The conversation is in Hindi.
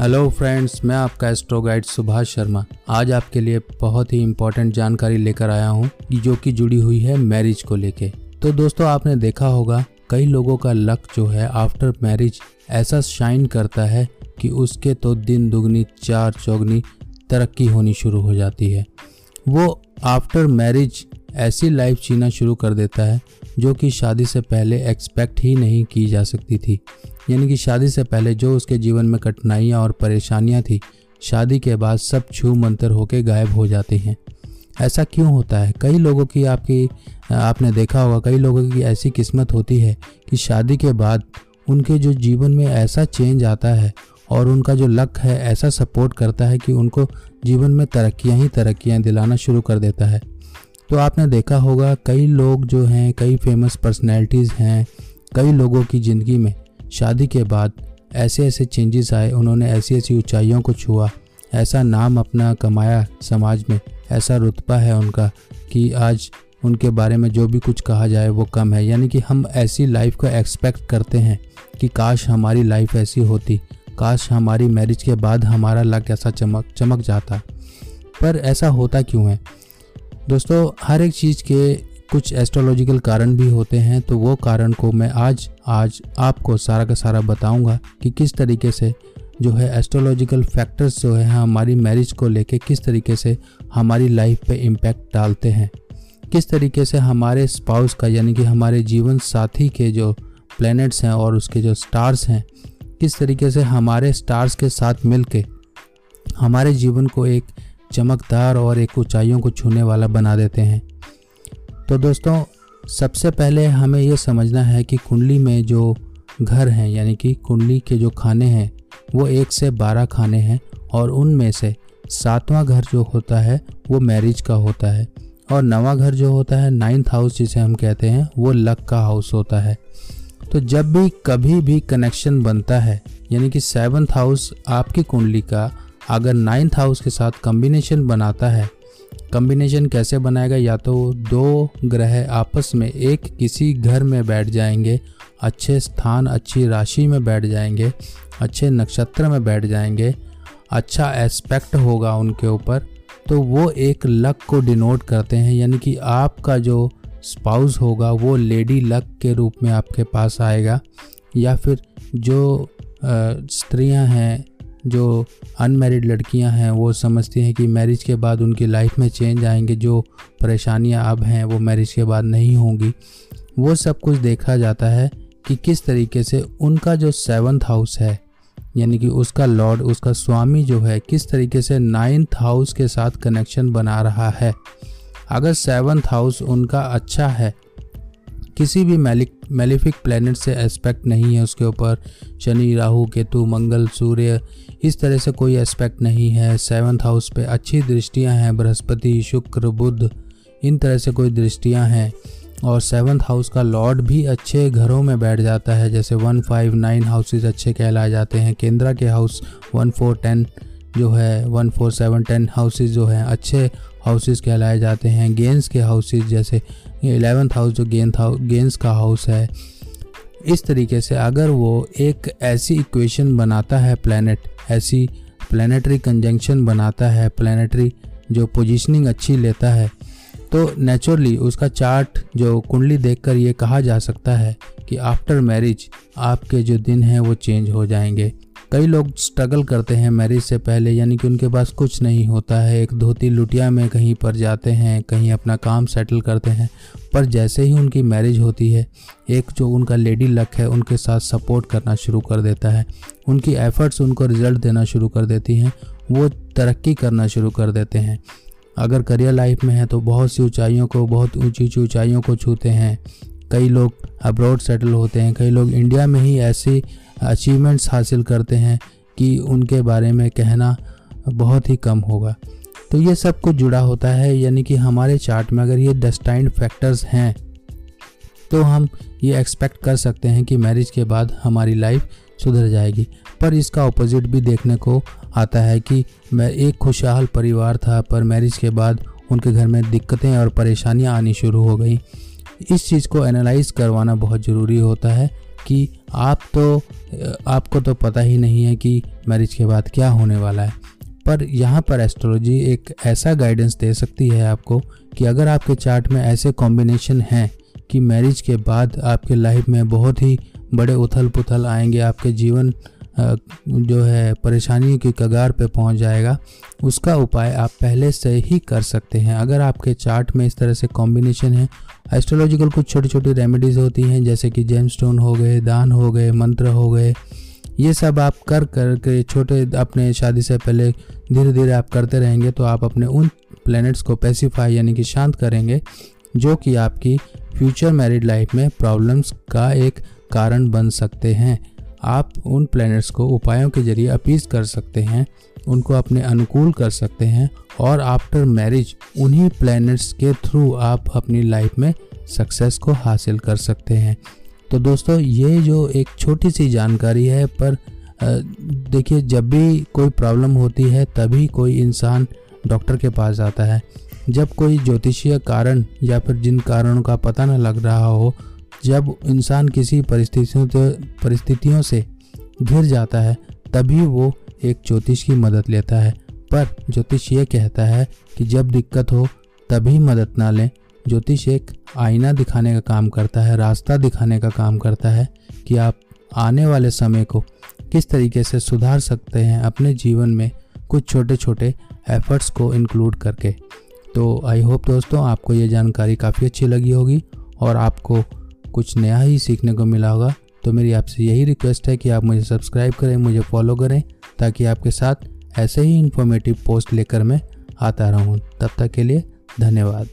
हेलो फ्रेंड्स मैं आपका एस्ट्रो गाइड सुभाष शर्मा। आज आपके लिए बहुत ही इम्पोर्टेंट जानकारी लेकर आया हूँ जो कि जुड़ी हुई है मैरिज को लेके। तो दोस्तों, आपने देखा होगा, कई लोगों का लक जो है आफ्टर मैरिज ऐसा शाइन करता है कि उसके तो दिन दुगनी, चार चौगनी तरक्की होनी शुरू हो जाती है। वो आफ्टर मैरिज ऐसी लाइफ जीना शुरू कर देता है जो कि शादी से पहले एक्सपेक्ट ही नहीं की जा सकती थी। यानी कि शादी से पहले जो उसके जीवन में कठिनाइयाँ और परेशानियाँ थी, शादी के बाद सब छू मंतर होकर गायब हो जाती हैं। ऐसा क्यों होता है? कई लोगों की आपकी, आपने देखा होगा, कई लोगों की ऐसी किस्मत होती है कि शादी के बाद उनके जो जीवन में ऐसा चेंज आता है और उनका जो लक है, ऐसा सपोर्ट करता है कि उनको जीवन में तरक्कियाँ ही तरक्कियाँ दिलाना शुरू कर देता है। तो आपने देखा होगा, कई लोग जो हैं, कई फ़ेमस पर्सनैलिटीज़ हैं, कई लोगों की ज़िंदगी में शादी के बाद ऐसे ऐसे चेंजेस आए, उन्होंने ऐसी ऐसी ऊंचाइयों को छुआ। ऐसा नाम अपना कमाया समाज में, ऐसा रुतबा है उनका कि आज उनके बारे में जो भी कुछ कहा जाए वो कम है। यानी कि हम ऐसी लाइफ को एक्सपेक्ट करते हैं कि काश हमारी लाइफ ऐसी होती, काश हमारी मैरिज के बाद हमारा लक ऐसा चमक चमक जाता। पर ऐसा होता क्यों है? दोस्तों, हर एक चीज़ के कुछ एस्ट्रोलॉजिकल कारण भी होते हैं तो वो कारण को मैं आज आज आपको सारा का सारा बताऊँगा कि किस तरीके से जो है एस्ट्रोलॉजिकल फैक्टर्स जो है हमारी मैरिज को लेके किस तरीके से हमारी लाइफ पे इम्पैक्ट डालते हैं। किस तरीके से हमारे स्पाउस का, यानी कि हमारे जीवन साथी के जो प्लैनेट्स हैं और उसके जो स्टार्स हैं, किस तरीके से हमारे स्टार्स के साथ मिल हमारे जीवन को एक चमकदार और एक ऊंचाइयों को छूने वाला बना देते हैं। तो दोस्तों, सबसे पहले हमें ये समझना है कि कुंडली में जो घर हैं, यानी कि कुंडली के जो खाने हैं, वो एक से बारह खाने हैं और उनमें से सातवां घर जो होता है, वो मैरिज का होता है और नवा घर जो होता है, नाइन्थ हाउस जिसे हम कहते हैं, वो लक का हाउस होता है। तो जब भी कभी भी कनेक्शन बनता है, यानी कि सेवन्थ हाउस आपकी कुंडली का, अगर नाइन्थ हाउस के साथ कम्बिनेशन बनाता है कम्बिनेशन कैसे बनाएगा? या तो दो ग्रह आपस में एक किसी घर में बैठ जाएँगे, अच्छे स्थान, अच्छी राशि में बैठ जाएँगे, अच्छे नक्षत्र में बैठ जाएँगे अच्छा एस्पेक्ट होगा उनके ऊपर तो वो एक लक को डिनोट करते हैं। यानी कि आपका जो स्पाउस होगा, वो लेडी लक के रूप में आपके पास आएगा। या फिर जो स्त्रियाँ हैं जो अनमेरिड लड़कियाँ हैं, वो समझती हैं कि मैरिज के बाद उनकी लाइफ में चेंज आएँगे, जो परेशानियाँ अब हैं, वो मैरिज के बाद नहीं होंगी। वो सब कुछ देखा जाता है कि किस तरीके से उनका जो सेवन्थ हाउस है, यानी कि उसका लॉर्ड उसका स्वामी जो है, किस तरीके से नाइन्थ हाउस के साथ कनेक्शन बना रहा है। अगर सेवन्थ हाउस उनका अच्छा है किसी भी मैलिक, मेलिफिक प्लैनेट से एस्पेक्ट नहीं है उसके ऊपर। शनि, राहु, केतु, मंगल, सूर्य, इस तरह से कोई एस्पेक्ट नहीं है। सेवन्थ हाउस पे अच्छी दृष्टियाँ हैं, बृहस्पति, शुक्र, बुध, इन तरह से कोई दृष्टियाँ हैं। और सेवन्थ हाउस का लॉर्ड भी अच्छे घरों में बैठ जाता है, जैसे वन फाइव नाइन हाउसेज अच्छे कहलाए जाते हैं। केंद्रा के हाउस वन फोर टेन जो है one four seven ten houses जो हैं, अच्छे हाउसेज कहलाए जाते हैं। गेंस के हाउसेज जैसे एलेवेंथ हाउस जो गेंद गेंस का हाउस है, इस तरीके से अगर वो एक ऐसी इक्वेशन बनाता है प्लानट ऐसी प्लानटरी कंजंक्शन बनाता है प्लानटरी जो पोजीशनिंग अच्छी लेता है तो नेचुरली उसका चार्ट जो कुंडली देखकर ये कहा जा सकता है कि आफ्टर मैरिज आपके जो दिन हैं वो चेंज हो जाएँगे। कई लोग स्ट्रगल करते हैं मैरिज से पहले, यानी कि उनके पास कुछ नहीं होता है। एक धोती लुटिया में कहीं पर जाते हैं, कहीं अपना काम सेटल करते हैं, पर जैसे ही उनकी मैरिज होती है, एक जो उनका लेडी लक है, उनके साथ सपोर्ट करना शुरू कर देता है। उनकी एफर्ट्स उनको रिज़ल्ट देना शुरू कर देती हैं, वो तरक्की करना शुरू कर देते हैं। अगर करियर लाइफ में है तो बहुत सी ऊंचाइयों को, बहुत ऊँची ऊँची ऊंचाइयों को छूते हैं। कई लोग अब्रॉड सेटल होते हैं, कई लोग इंडिया में ही ऐसी अचीवमेंट्स हासिल करते हैं कि उनके बारे में कहना बहुत ही कम होगा। तो ये सब कुछ जुड़ा होता है, यानी कि हमारे चार्ट में अगर ये डस्टाइंड फैक्टर्स हैं तो हम ये एक्सपेक्ट कर सकते हैं कि मैरिज के बाद हमारी लाइफ सुधर जाएगी। पर इसका ऑपोजिट भी देखने को आता है कि मैं एक खुशहाल परिवार था, पर मैरिज के बाद उनके घर में दिक्कतें और परेशानियाँ आनी शुरू हो गई। इस चीज़ को एनालाइज करवाना बहुत ज़रूरी होता है कि आप तो आपको तो पता ही नहीं है कि मैरिज के बाद क्या होने वाला है। पर यहाँ पर एस्ट्रोलॉजी एक ऐसा गाइडेंस दे सकती है आपको कि अगर आपके चार्ट में ऐसे कॉम्बिनेशन हैं कि मैरिज के बाद आपके लाइफ में बहुत ही बड़े उथल पुथल आएँगे, आपके जीवन जो है परेशानियों की कगार पे पहुँच जाएगा, उसका उपाय आप पहले से ही कर सकते हैं। अगर आपके चार्ट में इस तरह से कॉम्बिनेशन है एस्ट्रोलॉजिकल कुछ छोटी छोटी रेमेडीज़ होती हैं, जैसे कि जेम स्टोन हो गए, दान हो गए, मंत्र हो गए, ये सब आप कर कर के छोटे अपने शादी से पहले धीरे धीरे आप करते रहेंगे तो आप अपने उन प्लैनेट्स को पैसिफाई यानी कि शांत करेंगे, जो कि आपकी फ्यूचर मैरिड लाइफ में प्रॉब्लम्स का एक कारण बन सकते हैं। आप उन प्लैनेट्स को उपायों के ज़रिए अपीज कर सकते हैं, उनको अपने अनुकूल कर सकते हैं और आफ्टर मैरिज उन्हीं प्लैनेट्स के थ्रू आप अपनी लाइफ में सक्सेस को हासिल कर सकते हैं। तो दोस्तों, ये जो एक छोटी सी जानकारी है, पर देखिए, जब भी कोई प्रॉब्लम होती है, तभी कोई इंसान डॉक्टर के पास जाता है। जब कोई ज्योतिषीय कारण या फिर जिन कारणों का पता न लग रहा हो जब इंसान किसी परिस्थितियों परिस्थितियों से घिर जाता है, तभी वो एक ज्योतिष की मदद लेता है। पर ज्योतिष ये कहता है कि जब दिक्कत हो, तभी मदद ना लें। ज्योतिष एक आईना दिखाने का काम करता है, रास्ता दिखाने का काम करता है कि आप आने वाले समय को किस तरीके से सुधार सकते हैं अपने जीवन में कुछ छोटे छोटे एफर्ट्स को इंक्लूड करके। तो आई होप दोस्तों, आपको ये जानकारी काफ़ी अच्छी लगी होगी और आपको कुछ नया ही सीखने को मिला होगा तो मेरी आपसे यही रिक्वेस्ट है कि आप मुझे सब्सक्राइब करें, मुझे फॉलो करें, ताकि आपके साथ ऐसे ही इन्फॉर्मेटिव पोस्ट लेकर मैं आता रहूँ। तब तक के लिए धन्यवाद।